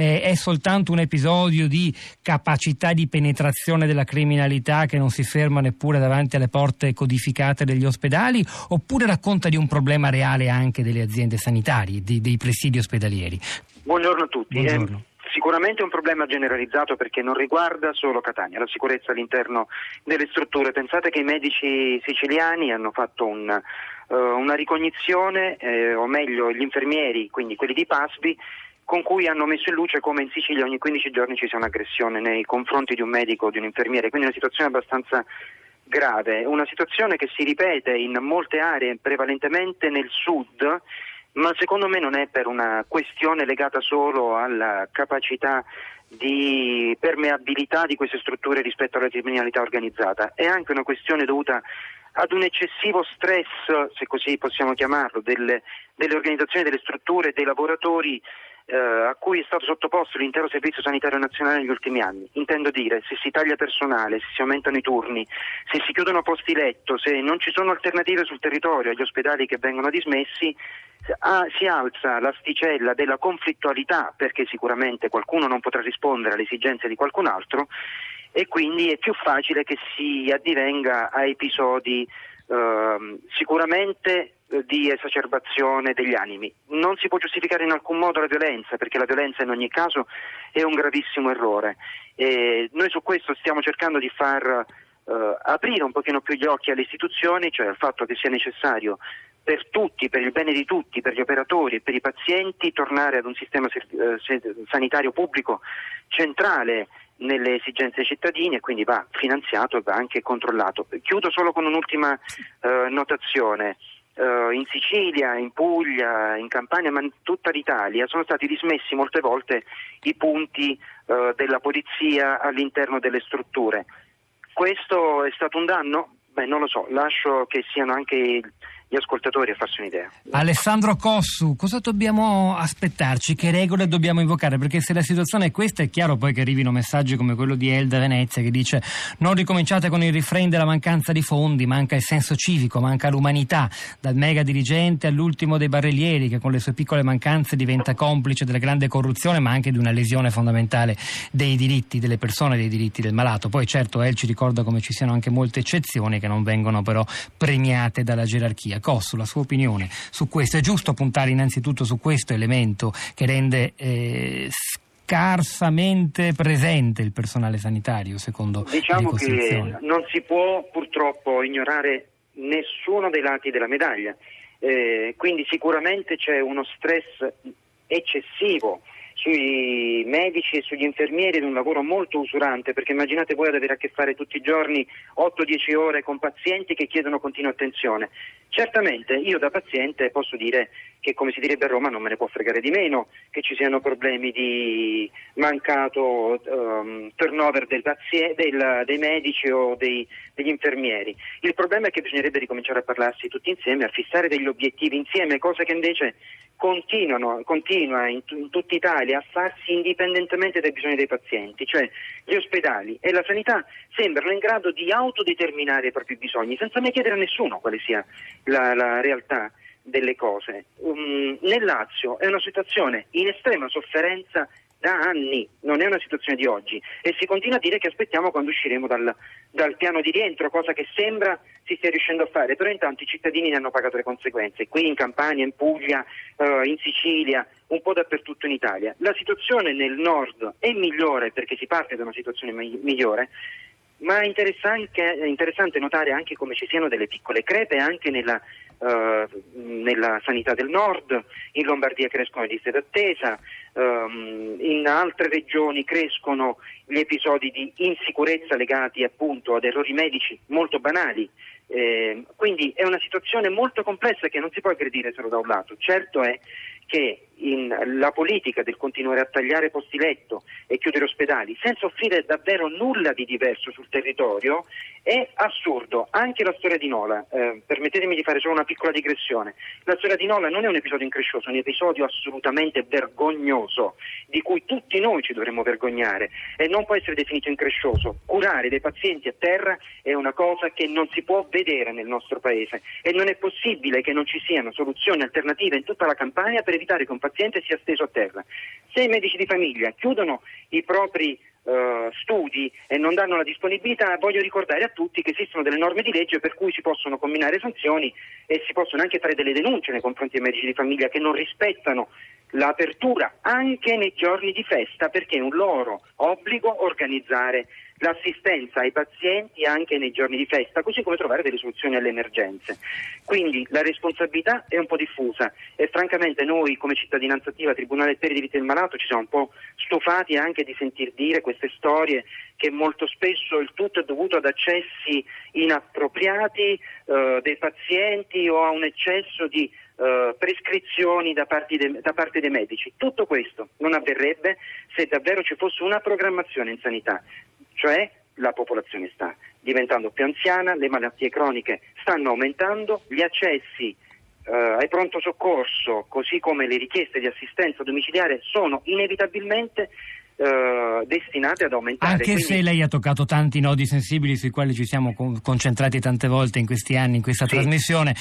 eh, è soltanto un episodio di capacità di penetrazione della criminalità che non si ferma neppure davanti alle porte codificate degli ospedali oppure racconta di un problema reale anche delle aziende sanitarie, di, dei presidi ospedalieri? Buongiorno a tutti. Buongiorno. Eh, sicuramente è un problema generalizzato perché non riguarda solo Catania, la sicurezza all'interno delle strutture. Pensate che i medici siciliani hanno fatto un, uh, una ricognizione, eh, o meglio gli infermieri, quindi quelli di Pasbi, con cui hanno messo in luce come in Sicilia ogni 15 giorni ci sia un'aggressione nei confronti di un medico o di un infermiere, quindi una situazione abbastanza grave, una situazione che si ripete in molte aree, prevalentemente nel sud, ma secondo me non è per una questione legata solo alla capacità di permeabilità di queste strutture rispetto alla criminalità organizzata, è anche una questione dovuta ad un eccessivo stress, se così possiamo chiamarlo, delle, delle organizzazioni, delle strutture, dei lavoratori eh, a cui è stato sottoposto l'intero Servizio Sanitario Nazionale negli ultimi anni. Intendo dire, se si taglia personale, se si aumentano i turni, se si chiudono posti letto, se non ci sono alternative sul territorio agli ospedali che vengono dismessi, ah, si alza l'asticella della conflittualità perché sicuramente qualcuno non potrà rispondere alle esigenze di qualcun altro e quindi è più facile che si addivenga a episodi eh, sicuramente di esacerbazione degli animi. Non si può giustificare in alcun modo la violenza, perché la violenza in ogni caso è un gravissimo errore. E noi su questo stiamo cercando di far eh, aprire un pochino più gli occhi alle istituzioni, cioè al fatto che sia necessario per tutti, per il bene di tutti, per gli operatori e per i pazienti, tornare ad un sistema eh, sanitario pubblico centrale nelle esigenze dei cittadini e quindi va finanziato e va anche controllato. Chiudo solo con un'ultima eh, notazione. Uh, in Sicilia, in Puglia, in Campania, ma in tutta l'Italia sono stati dismessi molte volte i punti uh, della polizia all'interno delle strutture. Questo è stato un danno? Beh, non lo so, lascio che siano anche gli ascoltatori a farsi un'idea. Alessandro Cossu, cosa dobbiamo aspettarci? Che regole dobbiamo invocare? Perché se la situazione è questa è chiaro poi che arrivino messaggi come quello di Elda Venezia che dice non ricominciate con il refrain della mancanza di fondi, manca il senso civico, manca l'umanità, dal mega dirigente all'ultimo dei barellieri che con le sue piccole mancanze diventa complice della grande corruzione ma anche di una lesione fondamentale dei diritti delle persone, dei diritti del malato. Poi certo El ci ricorda come ci siano anche molte eccezioni che non vengono però premiate dalla gerarchia. Cossu, la sua opinione su questo. È giusto puntare innanzitutto su questo elemento che rende eh, scarsamente presente il personale sanitario, secondo diciamo che non si può purtroppo ignorare nessuno dei lati della medaglia. Eh, quindi sicuramente c'è uno stress eccessivo sui medici e sugli infermieri ed un lavoro molto usurante perché immaginate voi ad avere a che fare tutti i giorni 8-10 ore con pazienti che chiedono continua attenzione. Certamente io da paziente posso dire che come si direbbe a Roma non me ne può fregare di meno che ci siano problemi di mancato um, turnover del paziente, del, dei medici o dei, degli infermieri. Il problema è che bisognerebbe ricominciare a parlarsi tutti insieme, a fissare degli obiettivi insieme, cosa che invece continuano, continua in, t- in tutta Italia a farsi indipendentemente dai bisogni dei pazienti, cioè gli ospedali e la sanità sembrano in grado di autodeterminare i propri bisogni senza mai chiedere a nessuno quale sia la, la realtà delle cose. Um, nel Lazio è una situazione in estrema sofferenza da anni, non è una situazione di oggi e si continua a dire che aspettiamo quando usciremo dal, dal, piano di rientro, cosa che sembra si stia riuscendo a fare, però intanto i cittadini ne hanno pagato le conseguenze, qui in Campania, in Puglia, uh, in Sicilia, un po' dappertutto in Italia. La situazione nel nord è migliore perché si parte da una situazione migliore, ma è interessante, notare anche come ci siano delle piccole crepe anche nella Uh, nella sanità del nord, in Lombardia crescono le liste d'attesa, um, in altre regioni crescono gli episodi di insicurezza legati appunto ad errori medici molto banali. Eh, quindi è una situazione molto complessa che non si può aggredire solo da un lato. Certo è che la politica del continuare a tagliare posti letto e chiudere ospedali senza offrire davvero nulla di diverso sul territorio è assurdo. Anche la storia di Nola, eh, permettetemi di fare solo una piccola digressione, la storia di Nola non è un episodio increscioso, è un episodio assolutamente vergognoso di cui tutti noi ci dovremmo vergognare e non può essere definito increscioso. Curare dei pazienti a terra è una cosa che non si può vedere nel nostro paese e non è possibile che non ci siano soluzioni alternative in tutta la campagna per evitare che un paziente sia steso a terra. Se i medici di famiglia chiudono i propri Uh, studi e non danno la disponibilità, voglio ricordare a tutti che esistono delle norme di legge per cui si possono combinare sanzioni e si possono anche fare delle denunce nei confronti dei medici di famiglia che non rispettano l'apertura anche nei giorni di festa perché è un loro obbligo organizzare l'assistenza ai pazienti anche nei giorni di festa, così come trovare delle soluzioni alle emergenze. Quindi la responsabilità è un po' diffusa e francamente noi come cittadinanza attiva, Tribunale per i diritti del malato, ci siamo un po' stufati anche di sentir dire queste storie che molto spesso il tutto è dovuto ad accessi inappropriati eh, dei pazienti o a un eccesso di Uh, prescrizioni da, de, da, parte dei medici. Tutto questo non avverrebbe se davvero ci fosse una programmazione in sanità, cioè la popolazione sta diventando più anziana, le malattie croniche stanno aumentando, gli accessi uh, ai pronto soccorso, così come le richieste di assistenza domiciliare, sono inevitabilmente eh, destinate ad aumentare. Anche Quindi... se lei ha toccato tanti nodi sensibili sui quali ci siamo concentrati tante volte in questi anni, in questa sì. trasmissione,